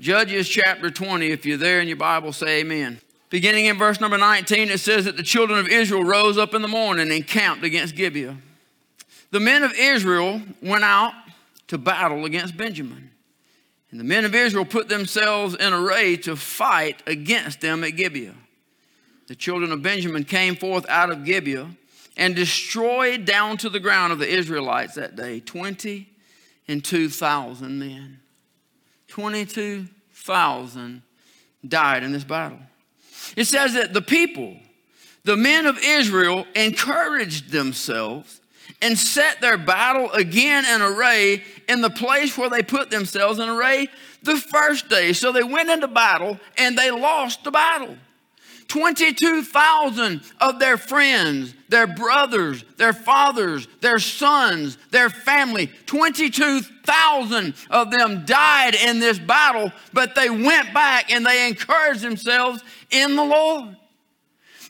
Judges chapter 20. If you're there in your Bible, say amen. Beginning in verse number 19, it says that the children of Israel rose up in the morning and camped against Gibeah. The men of Israel went out to battle against Benjamin. And the men of Israel put themselves in array to fight against them at Gibeah. The children of Benjamin came forth out of Gibeah and destroyed down to the ground of the Israelites that day 20 and 2,000 men. 22,000 died in this battle. It says that the people, the men of Israel, encouraged themselves and set their battle again in array in the place where they put themselves in array the first day. So they went into battle and they lost the battle. 22,000 of their friends, their brothers, their fathers, their sons, their family, 22,000 of them died in this battle, but they went back and they encouraged themselves in the Lord.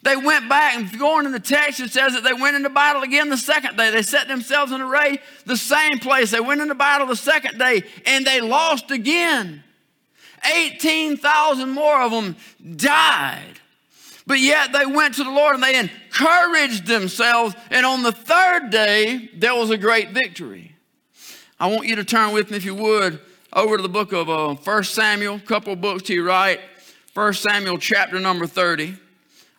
They went back, and going in the text, it says that they went into battle again the second day. They set themselves in array the same place. They went into battle the second day, and they lost again. 18,000 more of them died. But yet they went to the Lord and they encouraged themselves. And on the third day, there was a great victory. I want you to turn with me, if you would, over to the book of uh, 1 Samuel, a couple books to your right. 1 Samuel, chapter number 30.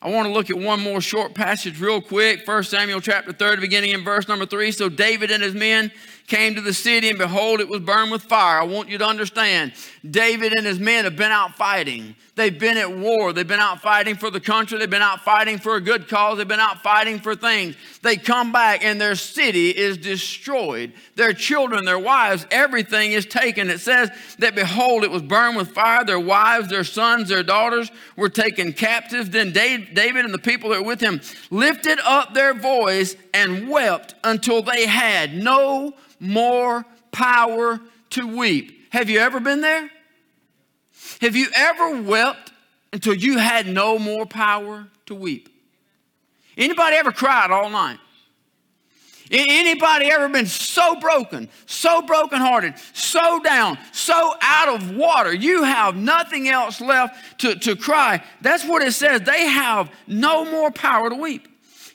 I want to look at one more short passage real quick. 1 Samuel chapter 30, beginning in verse number 3. So David and his men came to the city, and behold, it was burned with fire. I want you to understand David and his men have been out fighting. They've been at war. They've been out fighting for the country. They've been out fighting for a good cause. They've been out fighting for things. They come back, and their city is destroyed. Their children, their wives, everything is taken. It says that, behold, it was burned with fire. Their wives, their sons, their daughters were taken captive. Then David and the people that were with him lifted up their voice and wept until they had no more power to weep. Have you ever been there? Have you ever wept until you had no more power to weep? Anybody ever cried all night? Anybody ever been so broken, so brokenhearted, so down, so out of water, you have nothing else left to, to cry? That's what it says. They have no more power to weep.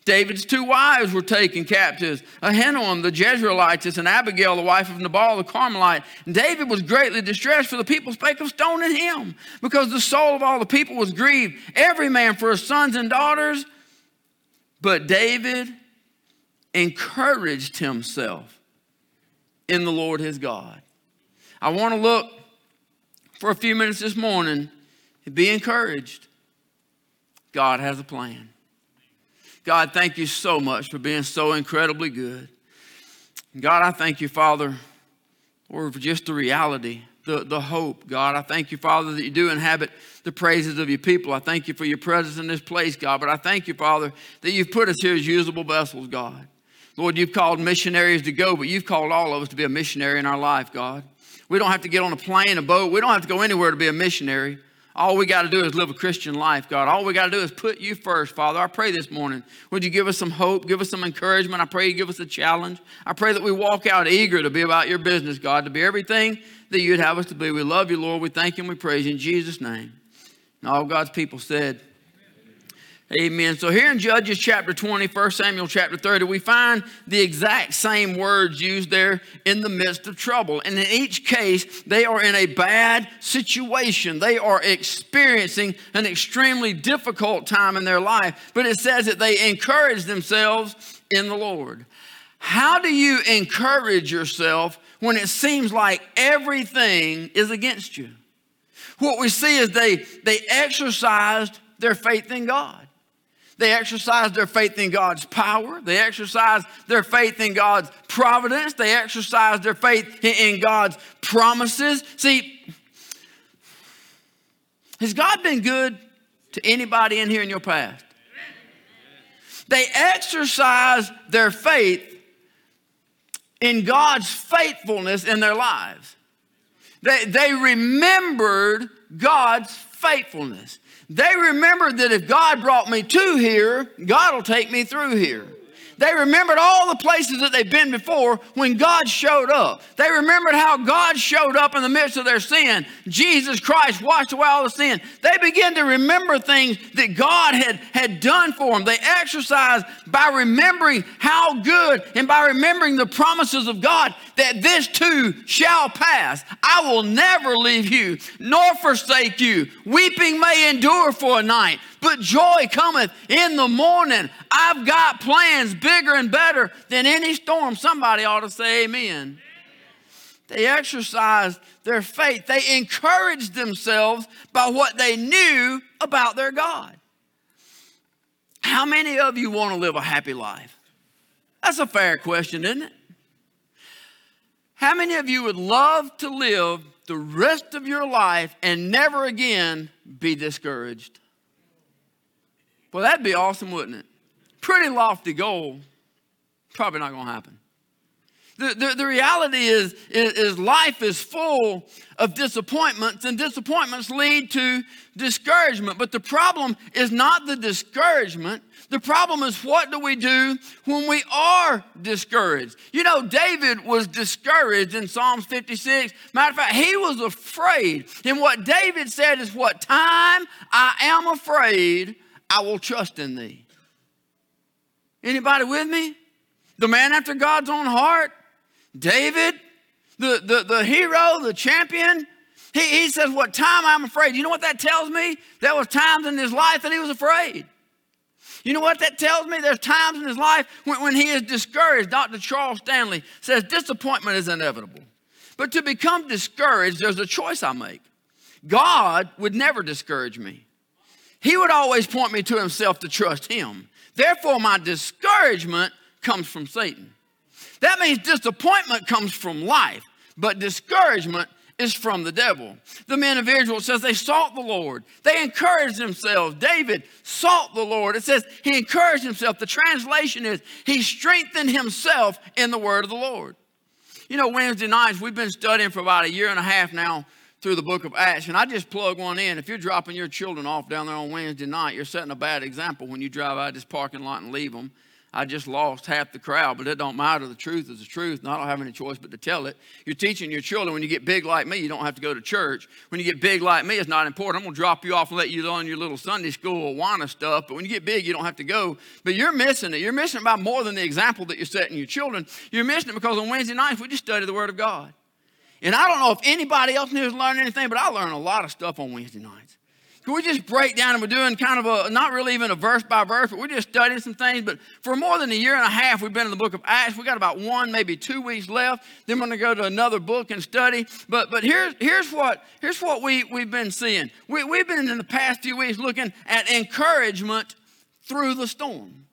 David's two wives were taken captives Ahinoam the Jezreelitess and Abigail, the wife of Nabal the Carmelite. And David was greatly distressed, for the people spake of stoning him, because the soul of all the people was grieved, every man for his sons and daughters. But David encouraged himself in the Lord his God. I want to look for a few minutes this morning and be encouraged. God has a plan. God, thank you so much for being so incredibly good. God, I thank you, Father, for just the reality, the, the hope, God. I thank you, Father, that you do inhabit the praises of your people. I thank you for your presence in this place, God. But I thank you, Father, that you've put us here as usable vessels, God. Lord, you've called missionaries to go, but you've called all of us to be a missionary in our life, God. We don't have to get on a plane, a boat. We don't have to go anywhere to be a missionary. All we got to do is live a Christian life, God. All we got to do is put you first, Father. I pray this morning, would you give us some hope, give us some encouragement? I pray you give us a challenge. I pray that we walk out eager to be about your business, God, to be everything that you'd have us to be. We love you, Lord. We thank you and we praise you in Jesus' name. And all God's people said, Amen. So here in Judges chapter 20, 1 Samuel chapter 30, we find the exact same words used there in the midst of trouble. And in each case, they are in a bad situation. They are experiencing an extremely difficult time in their life. But it says that they encourage themselves in the Lord. How do you encourage yourself when it seems like everything is against you? What we see is they, they exercised their faith in God. They exercise their faith in God's power. They exercise their faith in God's providence. They exercise their faith in God's promises. See, has God been good to anybody in here in your past? They exercise their faith in God's faithfulness in their lives. They, they remembered God's faithfulness. They remembered that if God brought me to here, God will take me through here. They remembered all the places that they've been before when God showed up. They remembered how God showed up in the midst of their sin. Jesus Christ washed away all the sin. They began to remember things that God had, had done for them. They exercised by remembering how good and by remembering the promises of God that this too shall pass. I will never leave you nor forsake you. Weeping may endure for a night, but joy cometh in the morning. I've got plans bigger and better than any storm. Somebody ought to say amen. They exercised their faith. They encouraged themselves by what they knew about their God. How many of you want to live a happy life? That's a fair question, isn't it? How many of you would love to live the rest of your life and never again be discouraged? Well, that'd be awesome, wouldn't it? Pretty lofty goal. Probably not going to happen. The, the, the, reality is, is, is life is full of disappointments, and disappointments lead to discouragement. But the problem is not the discouragement. The problem is what do we do when we are discouraged? You know, David was discouraged in Psalms 56. Matter of fact, he was afraid. And what David said is, What time I am afraid, I will trust in thee. Anybody with me? The man after God's own heart, David, the, the, the hero, the champion. He, he says, What time I'm afraid. You know what that tells me? There was times in his life that he was afraid. You know what that tells me? There's times in his life when, when he is discouraged. Dr. Charles Stanley says disappointment is inevitable. But to become discouraged, there's a choice I make. God would never discourage me. He would always point me to himself to trust him. Therefore, my discouragement comes from Satan. That means disappointment comes from life, but discouragement is from the devil. The men of Israel says they sought the Lord. They encouraged themselves. David sought the Lord. It says he encouraged himself. The translation is he strengthened himself in the word of the Lord. You know, Wednesday nights, we've been studying for about a year and a half now through the book of Acts. And I just plug one in. If you're dropping your children off down there on Wednesday night, you're setting a bad example when you drive out this parking lot and leave them. I just lost half the crowd, but it don't matter. The truth is the truth, and I don't have any choice but to tell it. You're teaching your children when you get big like me, you don't have to go to church. When you get big like me, it's not important. I'm going to drop you off and let you learn your little Sunday school Awana stuff, but when you get big, you don't have to go. But you're missing it. You're missing it by more than the example that you're setting your children. You're missing it because on Wednesday nights, we just study the Word of God. And I don't know if anybody else in here has learned anything, but I learn a lot of stuff on Wednesday nights. Can we just break down and we're doing kind of a, not really even a verse by verse, but we're just studying some things. But for more than a year and a half, we've been in the book of Acts. We got about one, maybe two weeks left. Then we're going to go to another book and study. But but here's here's what here's what we, we've been seeing. We, we've been in the past few weeks looking at encouragement through the storm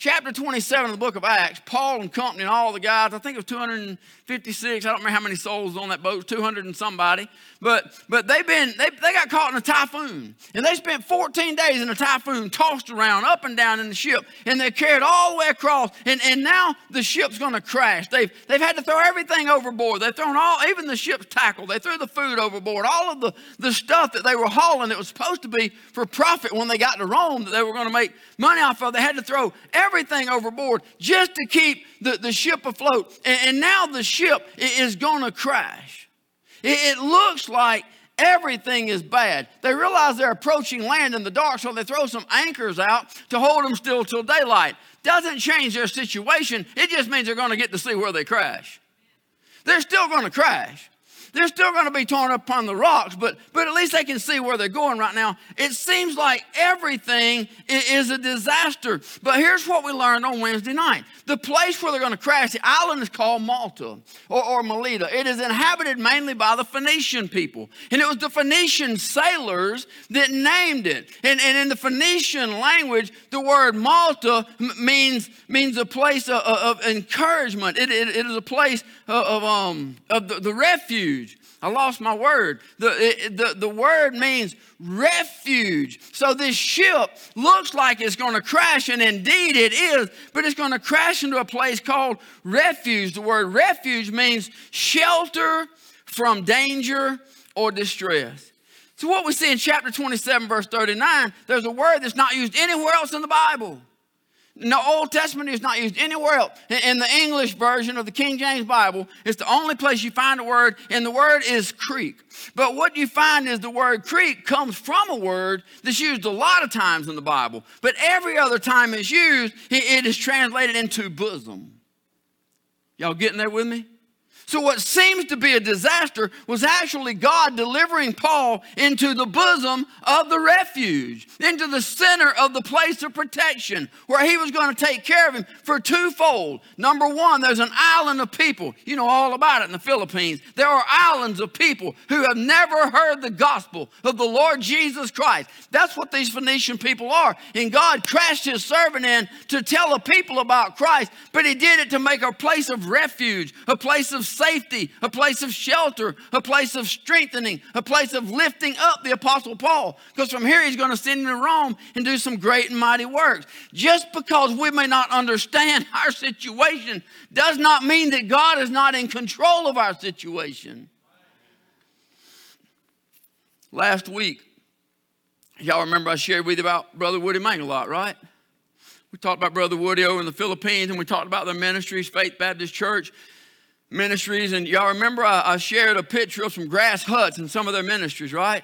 chapter 27 of the book of Acts, Paul and company and all the guys, I think it was 256, I don't remember how many souls on that boat, 200 and somebody, but, but they've been, they, they got caught in a typhoon. And they spent 14 days in a typhoon, tossed around up and down in the ship, and they're carried all the way across, and, and now the ship's going to crash. They've, they've had to throw everything overboard. They've thrown all, even the ship's tackle, they threw the food overboard, all of the, the stuff that they were hauling that was supposed to be for profit when they got to Rome that they were going to make money off of. They had to throw everything everything overboard just to keep the, the ship afloat. And, and now the ship is going to crash. It, it looks like everything is bad. They realize they're approaching land in the dark, so they throw some anchors out to hold them still till daylight. Doesn't change their situation, it just means they're going to get to see where they crash. They're still going to crash. They're still going to be torn up on the rocks, but, but at least they can see where they're going right now. It seems like everything is a disaster. But here's what we learned on Wednesday night the place where they're going to crash, the island is called Malta or, or Melita. It is inhabited mainly by the Phoenician people. And it was the Phoenician sailors that named it. And, and in the Phoenician language, the word Malta means, means a place of, of encouragement. It, it, it is a place of, of, um, of the, the refuge refuge. I lost my word. The, the, the word means refuge. So this ship looks like it's going to crash, and indeed it is, but it's going to crash into a place called refuge. The word refuge means shelter from danger or distress. So, what we see in chapter 27, verse 39, there's a word that's not used anywhere else in the Bible. No, Old Testament is not used anywhere else. In the English version of the King James Bible, it's the only place you find a word, and the word is creek. But what you find is the word creek comes from a word that's used a lot of times in the Bible. But every other time it's used, it is translated into bosom. Y'all getting there with me? So, what seems to be a disaster was actually God delivering Paul into the bosom of the refuge, into the center of the place of protection, where he was going to take care of him for twofold. Number one, there's an island of people. You know all about it in the Philippines. There are islands of people who have never heard the gospel of the Lord Jesus Christ. That's what these Phoenician people are. And God crashed his servant in to tell the people about Christ, but he did it to make a place of refuge, a place of safety, a place of shelter, a place of strengthening, a place of lifting up the Apostle Paul. Because from here he's going to send him to Rome and do some great and mighty works. Just because we may not understand our situation does not mean that God is not in control of our situation. Last week, y'all remember I shared with you about Brother Woody Mang a lot, right? We talked about Brother Woody over in the Philippines, and we talked about their ministries, Faith Baptist Church ministries. And y'all remember I, I, shared a picture of some grass huts in some of their ministries, right?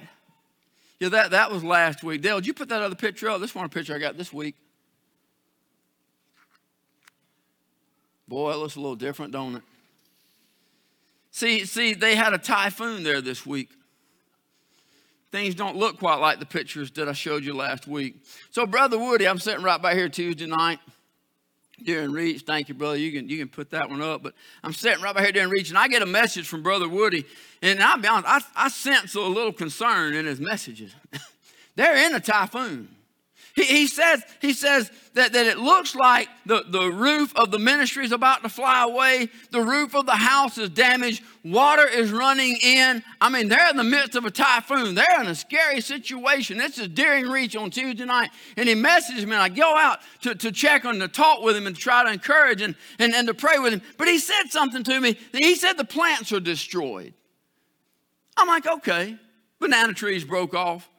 Yeah, that, that was last week. Dale, did you put that other picture up? This one picture I got this week. Boy, it looks a little different, don't it? See, see, they had a typhoon there this week. Things don't look quite like the pictures that I showed you last week. So, Brother Woody, I'm sitting right by here Tuesday night during reach. Thank you, brother. You can you can put that one up. But I'm sitting right back here during reach, and I get a message from Brother Woody, and I'll be honest, I, I sense a little concern in his messages. They're in a typhoon. He, he says, he says that, that it looks like the, the roof of the ministry is about to fly away. The roof of the house is damaged. Water is running in. I mean, they're in the midst of a typhoon. They're in a scary situation. This is during reach on Tuesday night. And he messaged me, and I go out to, to check on, to talk with him and try to encourage and, and, and to pray with him. But he said something to me. He said the plants are destroyed. I'm like, okay. Banana trees broke off.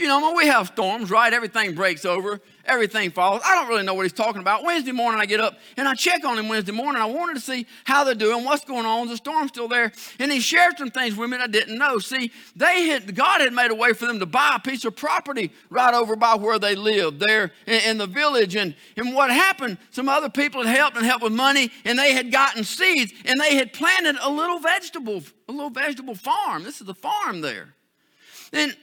You know, when we have storms, right? Everything breaks over, everything falls. I don't really know what he's talking about. Wednesday morning, I get up and I check on him Wednesday morning. I wanted to see how they're doing, what's going on. The storm's still there. And he shared some things with me that I didn't know. See, they had, God had made a way for them to buy a piece of property right over by where they lived, there in, in the village. And, and what happened, some other people had helped and helped with money, and they had gotten seeds, and they had planted a little vegetable, a little vegetable farm. This is the farm there. And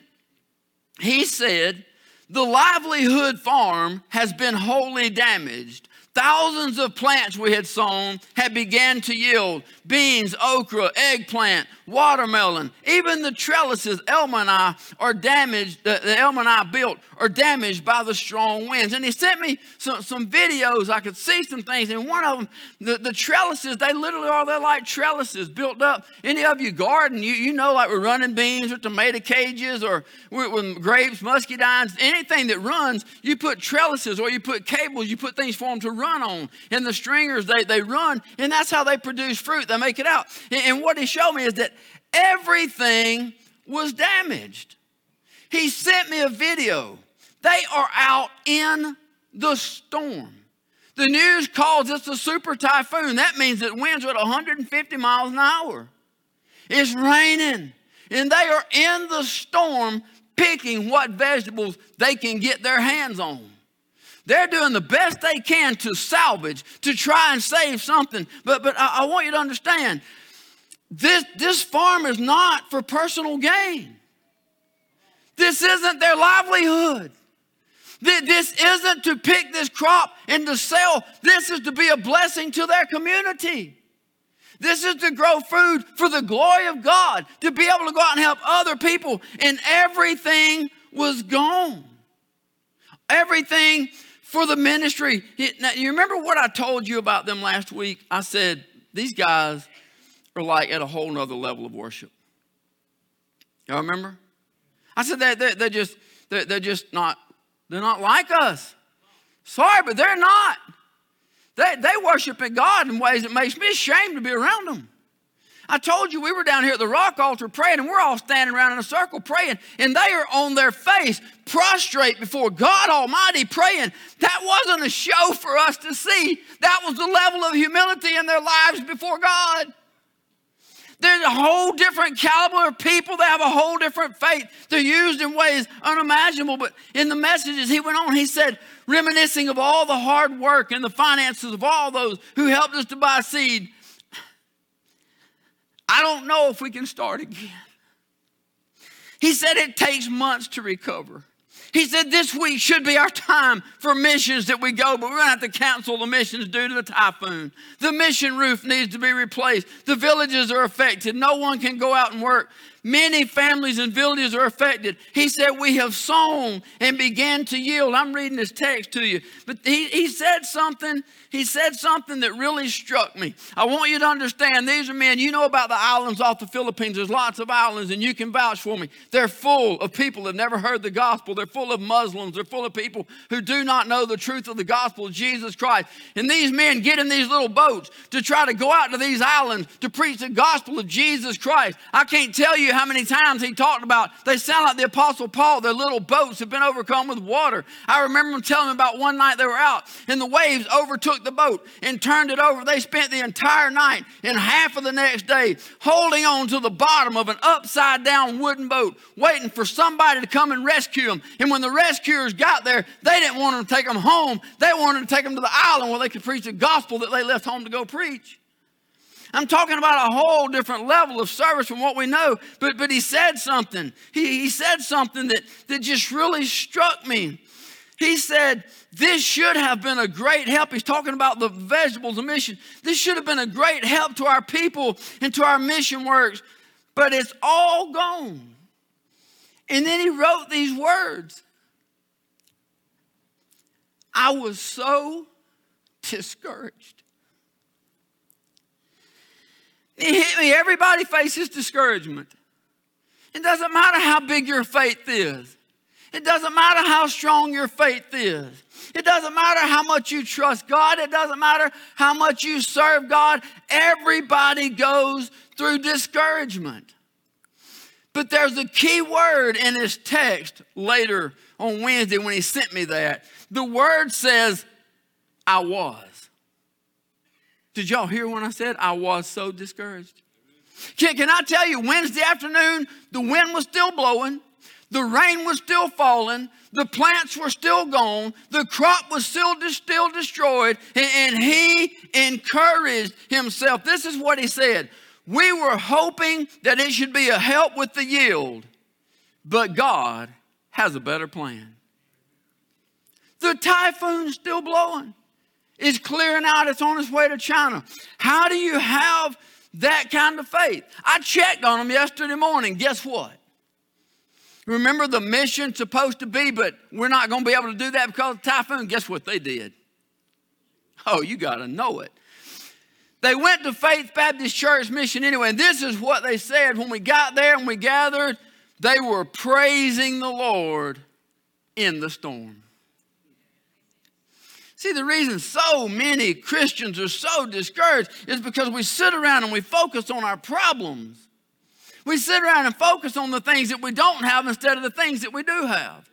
he said, The livelihood farm has been wholly damaged. Thousands of plants we had sown had began to yield beans, okra, eggplant, watermelon. Even the trellises Elma and I are damaged, the, the and I built are damaged by the strong winds. And he sent me some, some videos. I could see some things. And one of them, the, the trellises, they literally are, they're like trellises built up. Any of you garden, you, you know, like we're running beans or tomato cages or with, with grapes, muscadines, anything that runs, you put trellises or you put cables, you put things for them to run on. And the stringers, they, they run, and that's how they produce fruit. They make it out. And what he showed me is that everything was damaged. He sent me a video. They are out in the storm. The news calls this a super typhoon. That means that winds at 150 miles an hour. It's raining, and they are in the storm picking what vegetables they can get their hands on. They're doing the best they can to salvage, to try and save something. But, but I, I want you to understand this, this farm is not for personal gain. This isn't their livelihood. This isn't to pick this crop and to sell. This is to be a blessing to their community. This is to grow food for the glory of God, to be able to go out and help other people. And everything was gone. Everything for the ministry. Now, you remember what I told you about them last week? I said, these guys are like at a whole nother level of worship. Y'all remember? I said they're, they're, they're just they're, they're just not they're not like us. Sorry, but they're not. They, they worship at God in ways that makes me ashamed to be around them. I told you we were down here at the rock altar praying, and we're all standing around in a circle praying, and they are on their face, prostrate before God Almighty, praying. That wasn't a show for us to see. That was the level of humility in their lives before God. There's a whole different caliber of people They have a whole different faith. They're used in ways unimaginable. But in the messages, he went on, he said, reminiscing of all the hard work and the finances of all those who helped us to buy seed. I don't know if we can start again. He said it takes months to recover. He said this week should be our time for missions that we go, but we're going to have to cancel the missions due to the typhoon. The mission roof needs to be replaced. The villages are affected. No one can go out and work. Many families and villages are affected. He said, We have sown and began to yield. I'm reading this text to you. But he, he said something, he said something that really struck me. I want you to understand these are men, you know about the islands off the Philippines. There's lots of islands, and you can vouch for me. They're full of people that have never heard the gospel. They're full of Muslims. They're full of people who do not know the truth of the gospel of Jesus Christ. And these men get in these little boats to try to go out to these islands to preach the gospel of Jesus Christ. I can't tell you how many times he talked about they sound like the Apostle Paul. Their little boats have been overcome with water. I remember him telling about one night they were out and the waves overtook the boat and turned it over. They spent the entire night and half of the next day holding on to the bottom of an upside down wooden boat, waiting for somebody to come and rescue them. And when the rescuers got there, they didn't want to take them home. They wanted to take them to the island where they could preach the gospel that they left home to go preach. I'm talking about a whole different level of service from what we know. But, but he said something. He, he said something that, that just really struck me. He said, This should have been a great help. He's talking about the vegetables and mission. This should have been a great help to our people and to our mission works, but it's all gone. And then he wrote these words I was so discouraged. Everybody faces discouragement. It doesn't matter how big your faith is. It doesn't matter how strong your faith is. It doesn't matter how much you trust God. It doesn't matter how much you serve God. Everybody goes through discouragement. But there's a key word in his text later on Wednesday when he sent me that. The word says, I was. Did y'all hear when I said I was so discouraged? Can, can I tell you, Wednesday afternoon, the wind was still blowing, the rain was still falling, the plants were still gone, the crop was still, still destroyed, and, and he encouraged himself. This is what he said We were hoping that it should be a help with the yield, but God has a better plan. The typhoon's still blowing is clearing out, it's on its way to China. How do you have that kind of faith? I checked on them yesterday morning. Guess what? Remember the mission supposed to be, but we're not going to be able to do that because of the typhoon. Guess what they did? Oh, you got to know it. They went to Faith Baptist Church mission anyway, and this is what they said when we got there and we gathered. They were praising the Lord in the storm. See, the reason so many Christians are so discouraged is because we sit around and we focus on our problems. We sit around and focus on the things that we don't have instead of the things that we do have.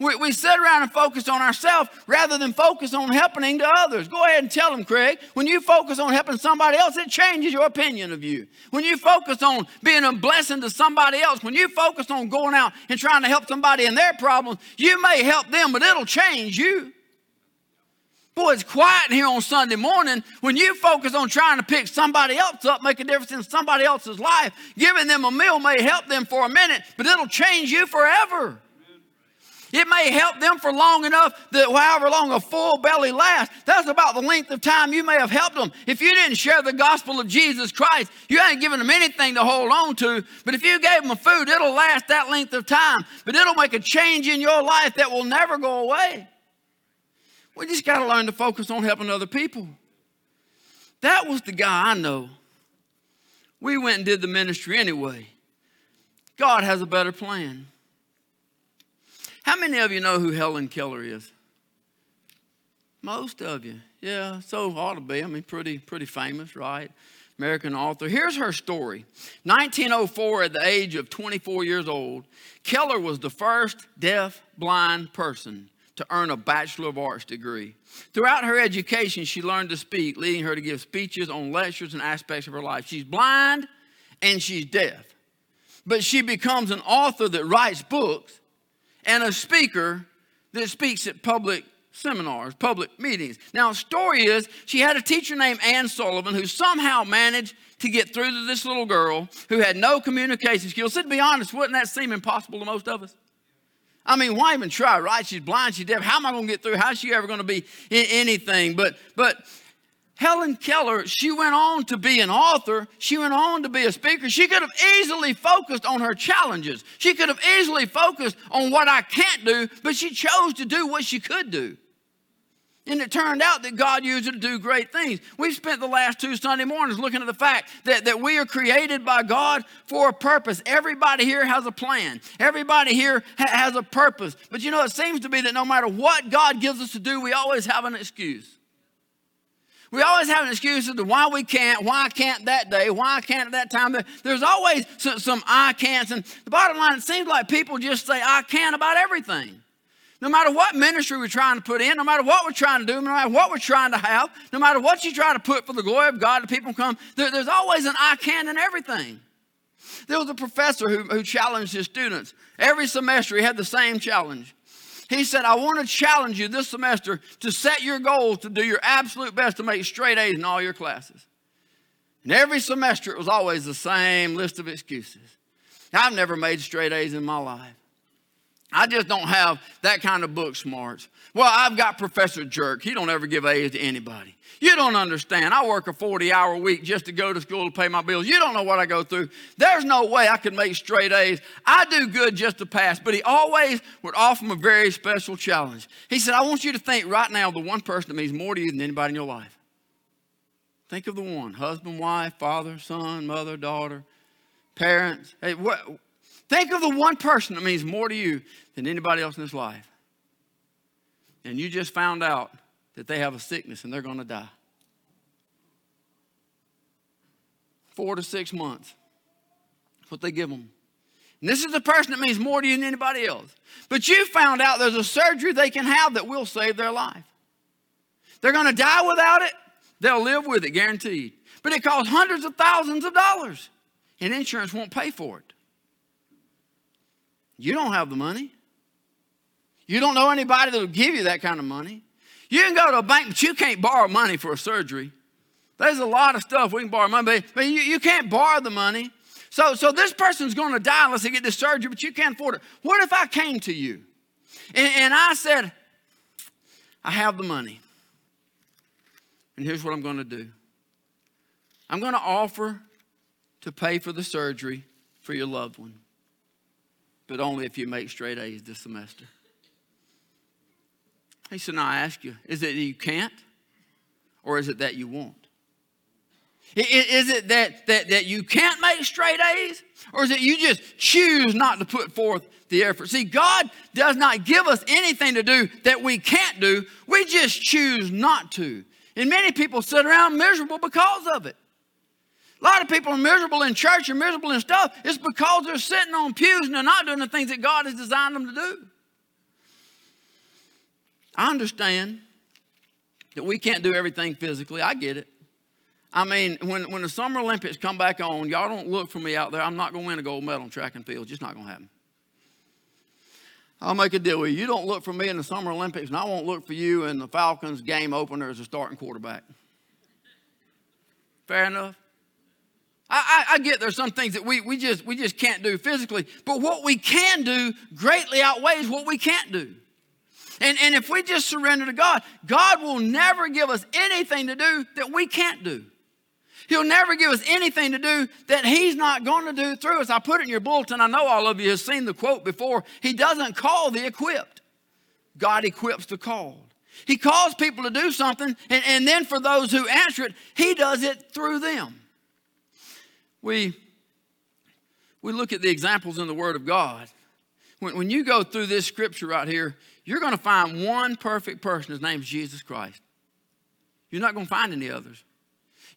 We, we sit around and focus on ourselves rather than focus on helping to others. Go ahead and tell them, Craig. When you focus on helping somebody else, it changes your opinion of you. When you focus on being a blessing to somebody else, when you focus on going out and trying to help somebody in their problems, you may help them, but it'll change you. Boy, it's quiet here on Sunday morning. When you focus on trying to pick somebody else up, make a difference in somebody else's life, giving them a meal may help them for a minute, but it'll change you forever. It may help them for long enough that however long a full belly lasts, that's about the length of time you may have helped them. If you didn't share the gospel of Jesus Christ, you ain't given them anything to hold on to. But if you gave them food, it'll last that length of time. But it'll make a change in your life that will never go away. We just got to learn to focus on helping other people. That was the guy I know. We went and did the ministry anyway. God has a better plan. How many of you know who Helen Keller is? Most of you. Yeah, so ought to be. I mean, pretty, pretty famous, right? American author. Here's her story. 1904, at the age of 24 years old, Keller was the first deaf blind person to earn a Bachelor of Arts degree. Throughout her education, she learned to speak, leading her to give speeches on lectures and aspects of her life. She's blind and she's deaf, but she becomes an author that writes books and a speaker that speaks at public seminars, public meetings. Now, the story is she had a teacher named Anne Sullivan who somehow managed to get through to this little girl who had no communication skills. So, to be honest, wouldn't that seem impossible to most of us? I mean, why even try, right? She's blind, she's deaf. How am I going to get through? How's she ever going to be in anything? But, but Helen Keller, she went on to be an author. She went on to be a speaker. She could have easily focused on her challenges. She could have easily focused on what I can't do, but she chose to do what she could do. And it turned out that God used it to do great things. We've spent the last two Sunday mornings looking at the fact that, that we are created by God for a purpose. Everybody here has a plan, everybody here ha- has a purpose. But you know, it seems to be that no matter what God gives us to do, we always have an excuse. We always have an excuse as to why we can't, why I can't that day, why I can't at that time. There's always some, some I can'ts. And the bottom line, it seems like people just say I can about everything. No matter what ministry we're trying to put in, no matter what we're trying to do, no matter what we're trying to have, no matter what you try to put for the glory of God, the people come, there, there's always an I can in everything. There was a professor who, who challenged his students. Every semester he had the same challenge. He said, I want to challenge you this semester to set your goals to do your absolute best to make straight A's in all your classes. And every semester it was always the same list of excuses. I've never made straight A's in my life. I just don't have that kind of book smarts. Well, I've got Professor Jerk. He don't ever give A's to anybody. You don't understand. I work a 40 hour week just to go to school to pay my bills. You don't know what I go through. There's no way I could make straight A's. I do good just to pass. But he always would offer me a very special challenge. He said, I want you to think right now of the one person that means more to you than anybody in your life. Think of the one husband, wife, father, son, mother, daughter, parents. Hey, what, think of the one person that means more to you than anybody else in this life. And you just found out that they have a sickness and they're going to die. Four to six months. That's what they give them. And this is the person that means more to you than anybody else. But you found out there's a surgery they can have that will save their life. They're going to die without it, they'll live with it, guaranteed. But it costs hundreds of thousands of dollars, and insurance won't pay for it. You don't have the money. You don't know anybody that will give you that kind of money. You can go to a bank, but you can't borrow money for a surgery. There's a lot of stuff we can borrow money, but you, you can't borrow the money. So, so this person's going to die unless they get this surgery, but you can't afford it. What if I came to you and, and I said, I have the money, and here's what I'm going to do I'm going to offer to pay for the surgery for your loved one, but only if you make straight A's this semester. He said, Now I ask you, is it that you can't or is it that you won't? Is it that, that, that you can't make straight A's? Or is it you just choose not to put forth the effort? See, God does not give us anything to do that we can't do. We just choose not to. And many people sit around miserable because of it. A lot of people are miserable in church and miserable in stuff. It's because they're sitting on pews and they're not doing the things that God has designed them to do. I understand that we can't do everything physically. I get it. I mean, when, when the Summer Olympics come back on, y'all don't look for me out there. I'm not going to win a gold medal in track and field. It's just not going to happen. I'll make a deal with you. You don't look for me in the Summer Olympics, and I won't look for you in the Falcons game opener as a starting quarterback. Fair enough? I, I, I, get there's some things that we, we, just, we just can't do physically, but what we can do greatly outweighs what we can't do. And, and if we just surrender to God, God will never give us anything to do that we can't do. He'll never give us anything to do that He's not going to do through us. I put it in your bulletin. I know all of you have seen the quote before. He doesn't call the equipped, God equips the called. He calls people to do something, and, and then for those who answer it, He does it through them. We, we look at the examples in the Word of God. When, when you go through this scripture right here, you're going to find one perfect person. His name is Jesus Christ. You're not going to find any others.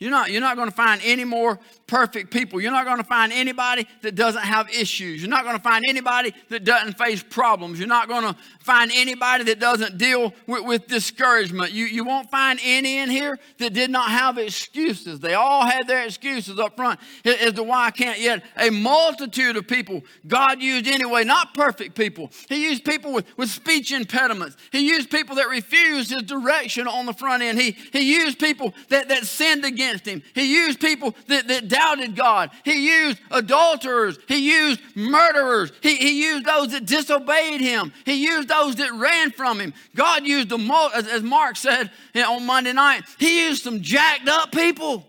You're not, you're not going to find any more perfect people. You're not going to find anybody that doesn't have issues. You're not going to find anybody that doesn't face problems. You're not going to find anybody that doesn't deal with, with discouragement. You, you won't find any in here that did not have excuses. They all had their excuses up front as to why I can't yet. A multitude of people God used anyway, not perfect people. He used people with, with speech impediments. He used people that refused his direction on the front end. He, he used people that, that sinned against against him. He used people that, that doubted God. He used adulterers. He used murderers. He, he used those that disobeyed him. He used those that ran from him. God used the as, as Mark said on Monday night, he used some jacked up people.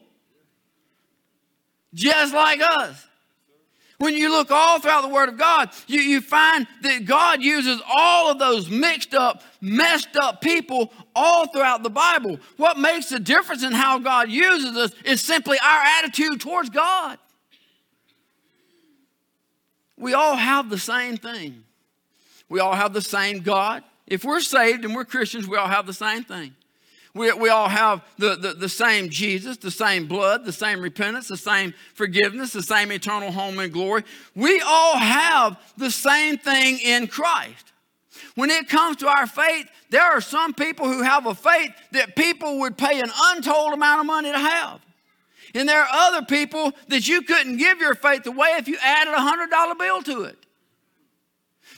Just like us. When you look all throughout the Word of God, you, you find that God uses all of those mixed up, messed up people all throughout the Bible. What makes the difference in how God uses us is simply our attitude towards God. We all have the same thing. We all have the same God. If we're saved and we're Christians, we all have the same thing. We, we all have the, the, the same Jesus, the same blood, the same repentance, the same forgiveness, the same eternal home and glory. We all have the same thing in Christ. When it comes to our faith, there are some people who have a faith that people would pay an untold amount of money to have. And there are other people that you couldn't give your faith away if you added a $100 bill to it.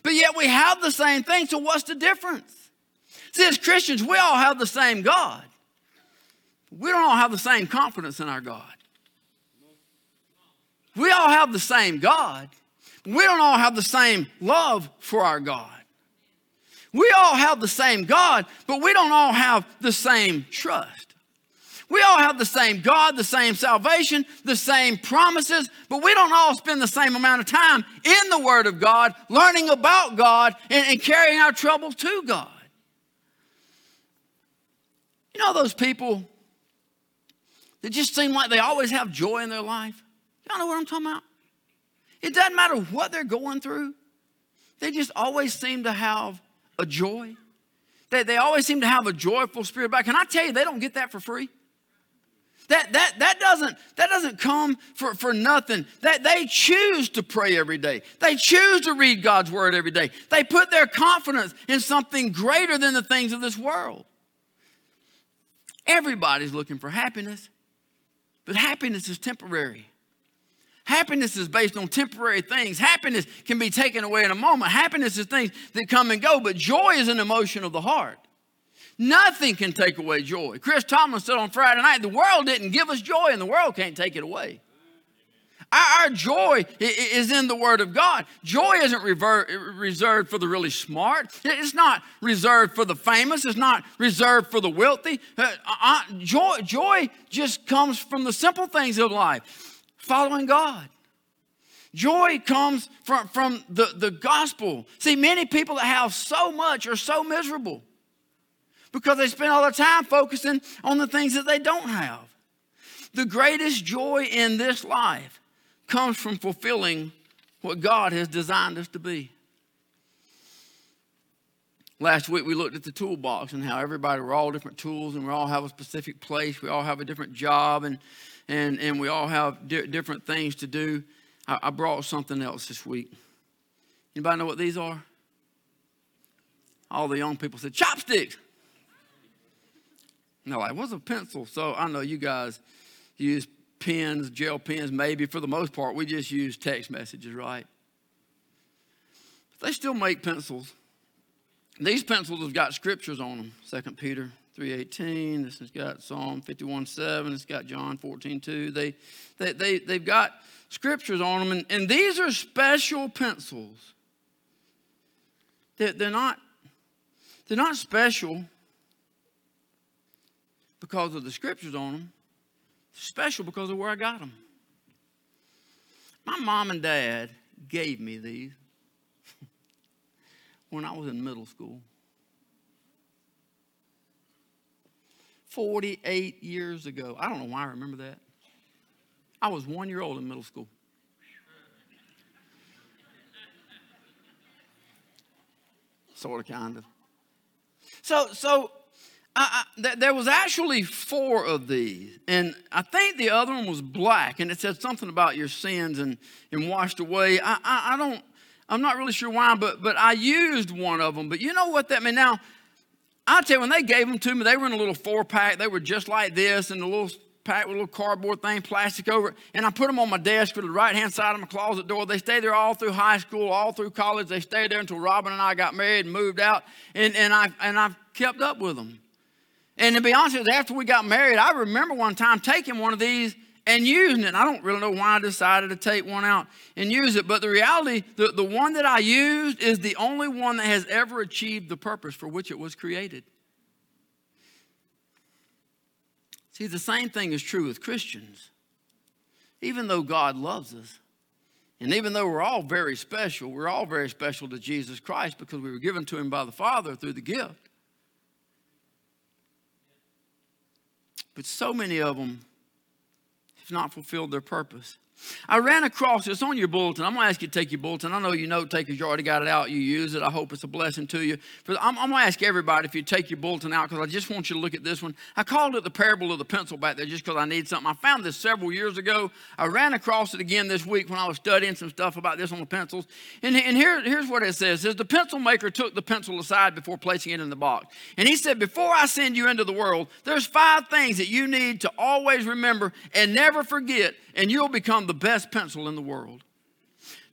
But yet we have the same thing, so what's the difference? See, as Christians, we all have the same God. We don't all have the same confidence in our God. We all have the same God. We don't all have the same love for our God. We all have the same God, but we don't all have the same trust. We all have the same God, the same salvation, the same promises, but we don't all spend the same amount of time in the Word of God, learning about God, and, and carrying our troubles to God. You know those people that just seem like they always have joy in their life? Y'all know what I'm talking about? It doesn't matter what they're going through, they just always seem to have a joy. They, they always seem to have a joyful spirit back. Can I tell you, they don't get that for free? That, that, that, doesn't, that doesn't come for, for nothing. That they choose to pray every day. They choose to read God's word every day. They put their confidence in something greater than the things of this world. Everybody's looking for happiness, but happiness is temporary. Happiness is based on temporary things. Happiness can be taken away in a moment. Happiness is things that come and go, but joy is an emotion of the heart. Nothing can take away joy. Chris Tomlin said on Friday night, the world didn't give us joy, and the world can't take it away. Our, joy is in the Word of God. Joy isn't reserved for the really smart. It's not reserved for the famous. It's not reserved for the wealthy. Uh, uh, joy, joy just comes from the simple things of life, following God. Joy comes from, from the, the gospel. See, many people that have so much are so miserable because they spend all their time focusing on the things that they don't have. The greatest joy in this life comes from fulfilling what God has designed us to be. Last week we looked at the toolbox and how everybody, we're all different tools and we all have a specific place. We all have a different job and, and, and we all have di- different things to do. I, I brought something else this week. Anybody know what these are? All the young people said, chopsticks. And they're like, what's a pencil? So I know you guys use pens, gel pens, maybe. For the most part, we just use text messages, right? But they still make pencils. These pencils have got scriptures on them. 2 Peter 3.18. This has got Psalm 51.7. It's got John 14.2. They, they, they, they've got scriptures on them. And, and these are special pencils. They're, they're, not, they're not special because of the scriptures on them special because of where I got them. My mom and dad gave me these when I was in middle school. 48 years ago. I don't know why I remember that. I was one year old in middle school. Sort of, kind of. So, so I, I, th- there was actually four of these, and I think the other one was black, and it said something about your sins and, and washed away. I, I, I don't, I'm not really sure why, but but I used one of them. But you know what that meant? Now, I tell you, when they gave them to me, they were in a little four pack. They were just like this, and a little packed with a little cardboard thing, plastic over it, and I put them on my desk for the right hand side of my closet door. They stayed there all through high school, all through college. They stayed there until Robin and I got married and moved out, and, and, I, and I've kept up with them. And to be honest with you, after we got married, I remember one time taking one of these and using it. I don't really know why I decided to take one out and use it, but the reality, the, the one that I used is the only one that has ever achieved the purpose for which it was created. See, the same thing is true with Christians. Even though God loves us, and even though we're all very special, we're all very special to Jesus Christ because we were given to Him by the Father through the gift. But so many of them have not fulfilled their purpose. I ran across this on your bulletin. I'm going to ask you to take your bulletin. I know you note takers, you already got it out. You use it. I hope it's a blessing to you. I'm, I'm going to ask everybody if you take your bulletin out because I just want you to look at this one. I called it the parable of the pencil back there just because I need something. I found this several years ago. I ran across it again this week when I was studying some stuff about this on the pencils. And, and here, here's what it says. It says, the pencil maker took the pencil aside before placing it in the box. And he said, before I send you into the world, there's five things that you need to always remember and never forget and you'll become the best pencil in the world.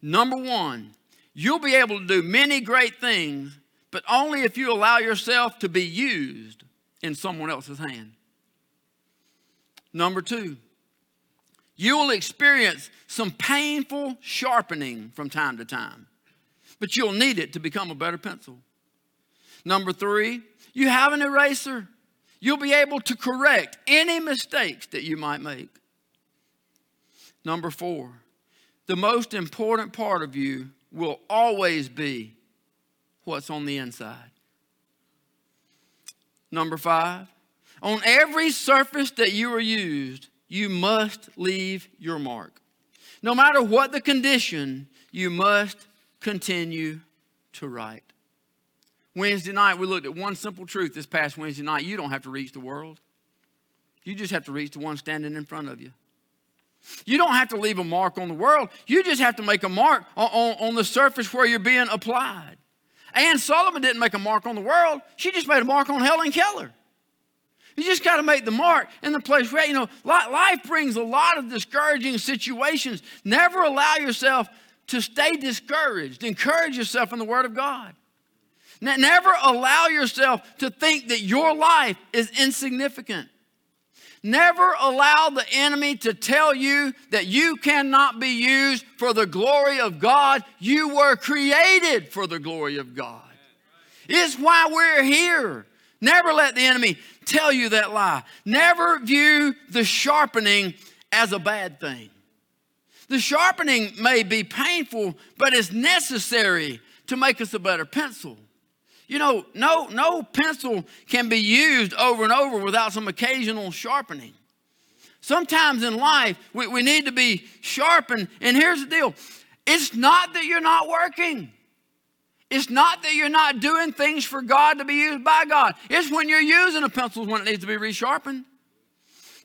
Number one, you'll be able to do many great things, but only if you allow yourself to be used in someone else's hand. Number two, you will experience some painful sharpening from time to time, but you'll need it to become a better pencil. Number three, you have an eraser. You'll be able to correct any mistakes that you might make. Number four, the most important part of you will always be what's on the inside. Number five, on every surface that you are used, you must leave your mark. No matter what the condition, you must continue to write. Wednesday night, we looked at one simple truth this past Wednesday night. You don't have to reach the world, you just have to reach the one standing in front of you. You don't have to leave a mark on the world. You just have to make a mark on, on, on, the surface where you're being applied. Anne Sullivan didn't make a mark on the world. She just made a mark on Helen Keller. You just got to make the mark in the place where, you know, life brings a lot of discouraging situations. Never allow yourself to stay discouraged. Encourage yourself in the Word of God. Never allow yourself to think that your life is insignificant. Never allow the enemy to tell you that you cannot be used for the glory of God. You were created for the glory of God. It's why we're here. Never let the enemy tell you that lie. Never view the sharpening as a bad thing. The sharpening may be painful, but it's necessary to make us a better pencil. You know, no, no pencil can be used over and over without some occasional sharpening. Sometimes in life, we, we need to be sharpened. And here's the deal it's not that you're not working. It's not that you're not doing things for God to be used by God. It's when you're using a pencil when it needs to be resharpened.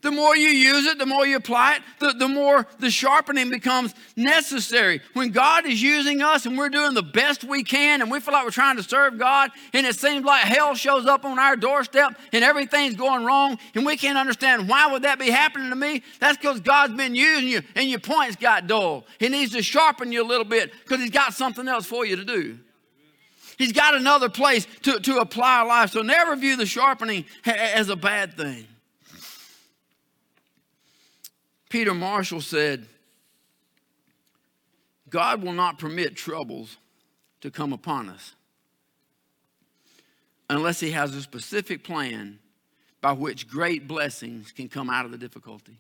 The more you use it, the more you apply it, the, the more the sharpening becomes necessary. When God is using us and we're doing the best we can and we feel like we're trying to serve God and it seems like hell shows up on our doorstep and everything's going wrong and we can't understand why would that be happening to me? That's because God's been using you and your points got dull. He needs to sharpen you a little bit because he's got something else for you to do. He's got another place to, to apply life. So never view the sharpening as a bad thing. Peter Marshall said, God will not permit troubles to come upon us unless He has a specific plan by which great blessings can come out of the difficulty.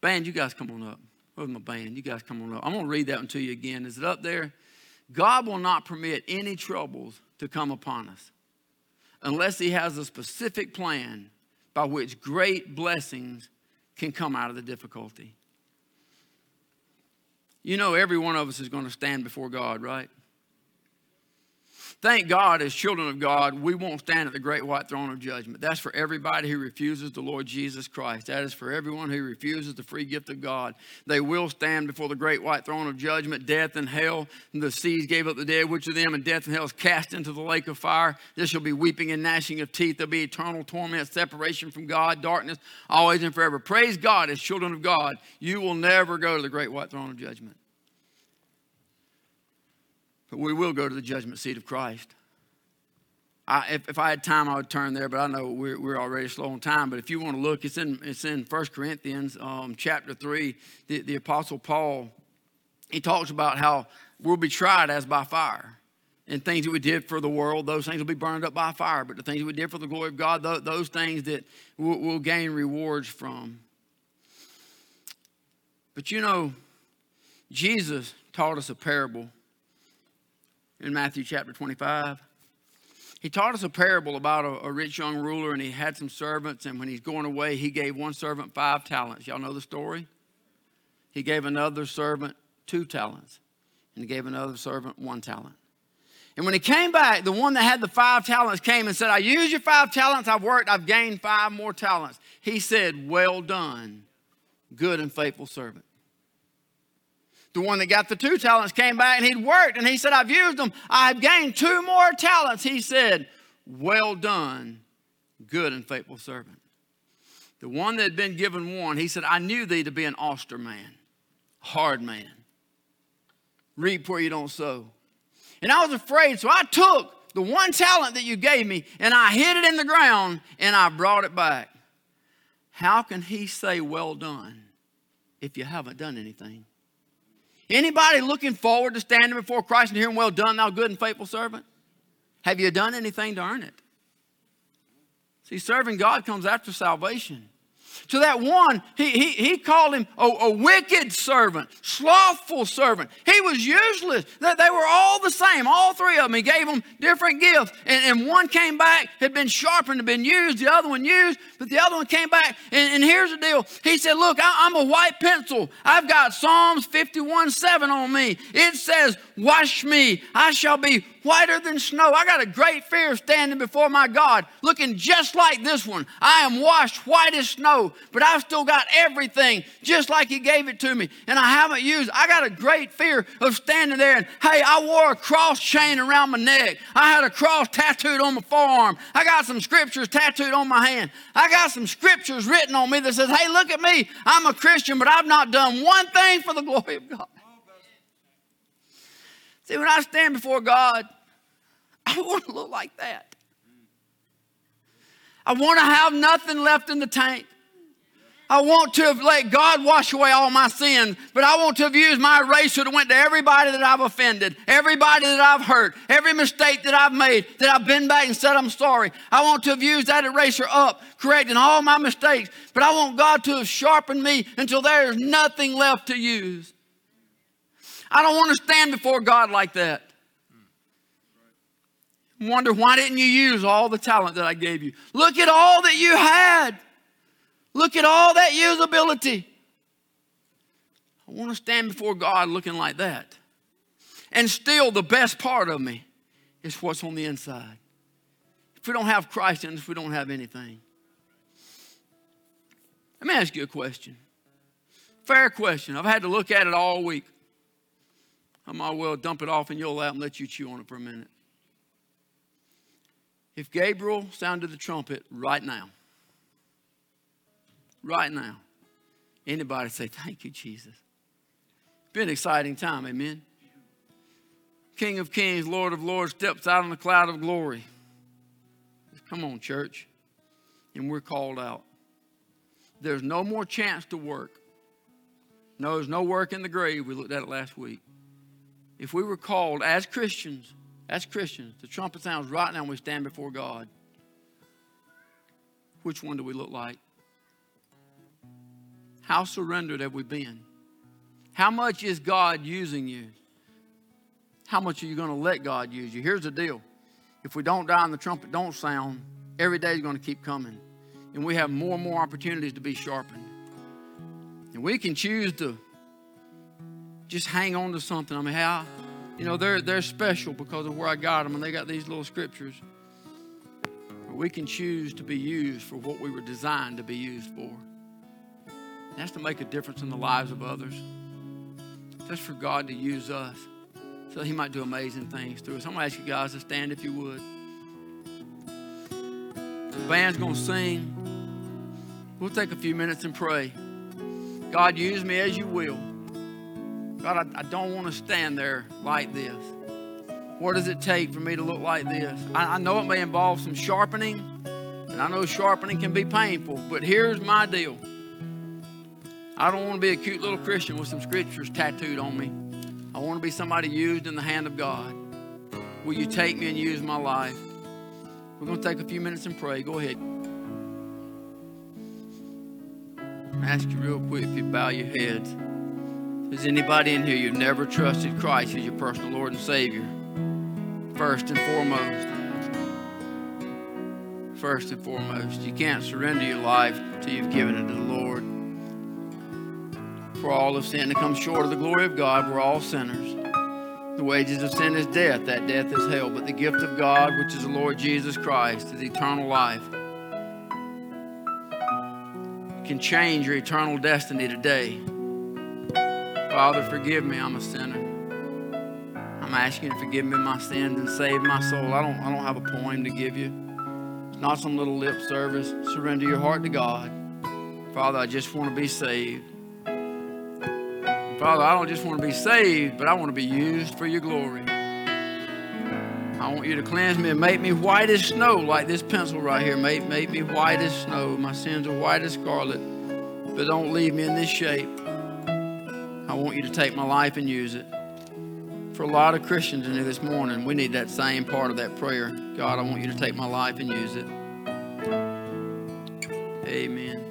Band, you guys come on up. Where's my band? You guys come on up. I'm going to read that one to you again. Is it up there? God will not permit any troubles to come upon us unless He has a specific plan by which great blessings can come out of the difficulty. You know, every one of us is going to stand before God, right? Thank God, as children of God, we won't stand at the great white throne of judgment. That's for everybody who refuses the Lord Jesus Christ. That is for everyone who refuses the free gift of God. They will stand before the great white throne of judgment. Death and hell, and the seas gave up the dead, which of them, and death and hell is cast into the lake of fire. There shall be weeping and gnashing of teeth. There'll be eternal torment, separation from God, darkness, always and forever. Praise God, as children of God, you will never go to the great white throne of judgment. But we will go to the judgment seat of Christ. I, if, if, I had time, I would turn there, but I know we're, we're already slow on time. But if you want to look, it's in, it's in 1 Corinthians um, chapter 3. The, the Apostle Paul, he talks about how we'll be tried as by fire. And things that we did for the world, those things will be burned up by fire. But the things we did for the glory of God, those, things that we'll, we'll gain rewards from. But you know, Jesus taught us a parable in Matthew chapter 25. He taught us a parable about a, a, rich young ruler, and he had some servants, and when he's going away, he gave one servant five talents. Y'all know the story? He gave another servant two talents, and he gave another servant one talent. And when he came back, the one that had the five talents came and said, I used your five talents, I've worked, I've gained five more talents. He said, Well done, good and faithful servant. The one that got the two talents came back and he'd worked and he said, I've used them. I've gained two more talents. He said, Well done, good and faithful servant. The one that had been given one, he said, I knew thee to be an austere man, hard man. Reap where you don't sow. And I was afraid, so I took the one talent that you gave me and I hid it in the ground and I brought it back. How can he say, Well done, if you haven't done anything? Anybody looking forward to standing before Christ and hearing, Well done, thou good and faithful servant? Have you done anything to earn it? See, serving God comes after salvation. To that one, he, he, he called him a, a, wicked servant, slothful servant. He was useless. They, they were all the same, all three of them. He gave them different gifts. And, and one came back, had been sharpened, had been used, the other one used, but the other one came back. And, and here's the deal He said, Look, I, I'm a white pencil. I've got Psalms 51 7 on me. It says, Wash me, I shall be whiter than snow. I got a great fear standing before my God, looking just like this one. I am washed white as snow, but I've still got everything just like He gave it to me, and I haven't used. I got a great fear of standing there and hey, I wore a cross chain around my neck. I had a cross tattooed on my forearm. I got some scriptures tattooed on my hand. I got some scriptures written on me that says, hey, look at me. I'm a Christian, but I've not done one thing for the glory of God. See, when I stand before God, I want to look like that. I want to have nothing left in the tank. I want to have let God wash away all my sins, but I want to have used my eraser to went to everybody that I've offended, everybody that I've hurt, every mistake that I've made, that I've been back and said I'm sorry. I want to have used that eraser up, correcting all my mistakes, but I want God to have sharpened me until there is nothing left to use. I don't want to stand before God like that. Wonder why didn't you use all the talent that I gave you? Look at all that you had. Look at all that usability. I want to stand before God looking like that. And still, the best part of me is what's on the inside. If we don't have Christ in us, we don't have anything. Let me ask you a question. Fair question. I've had to look at it all week. I might well dump it off in your lap and let you chew on it for a minute. If Gabriel sounded the trumpet right now, right now, anybody say, Thank you, Jesus. Been an exciting time, amen. King of Kings, Lord of Lords steps out on the cloud of glory. Come on, church. And we're called out. There's no more chance to work. No, there's no work in the grave. We looked at it last week if we were called as Christians, as Christians, the trumpet sounds right now we stand before God, which one do we look like? How surrendered have we been? How much is God using you? How much are you going to let God use you? Here's the deal. If we don't die and the trumpet don't sound, every day is going to keep coming. And we have more and more opportunities to be sharpened. And we can choose to just hang on to something. I mean, how, You know, they're, they're special because of where I got them, and they got these little scriptures. We can choose to be used for what we were designed to be used for. That's to make a difference in the lives of others. Just for God to use us so He might do amazing things through us. I'm going to ask you guys to stand if you would. The band's going to sing. We'll take a few minutes and pray. God, use me as you will. God, I, I don't want to stand there like this. What does it take for me to look like this? I, I know it may involve some sharpening, and I know sharpening can be painful, but here's my deal. I don't want to be a cute little Christian with some scriptures tattooed on me. I want to be somebody used in the hand of God. Will you take me and use my life? We're going to take a few minutes and pray. Go ahead. I ask you real quick if you bow your heads. There's anybody in here you've never trusted Christ as your personal Lord and Savior, first and foremost, first and foremost, you can't surrender your life till you've given it to the Lord. For all have sinned to come short of the glory of God, we're all sinners. The wages of sin is death, that death is hell. But the gift of God, which is the Lord Jesus Christ, is eternal life. You can change your eternal destiny today. Father, forgive me, I'm a sinner. I'm asking you to forgive me my sins and save my soul. I don't, I don't have a poem to give you. It's not some little lip service. Surrender your heart to God. Father, I just want to be saved. Father, I don't just want to be saved, but I want to be used for your glory. I want you to cleanse me and make me white as snow, like this pencil right here. Make, make me white as snow. My sins are white as scarlet. But don't leave me in this shape. I want you to take my life and use it. For a lot of Christians in here this morning, we need that same part of that prayer. God, I want you to take my life and use it. Amen.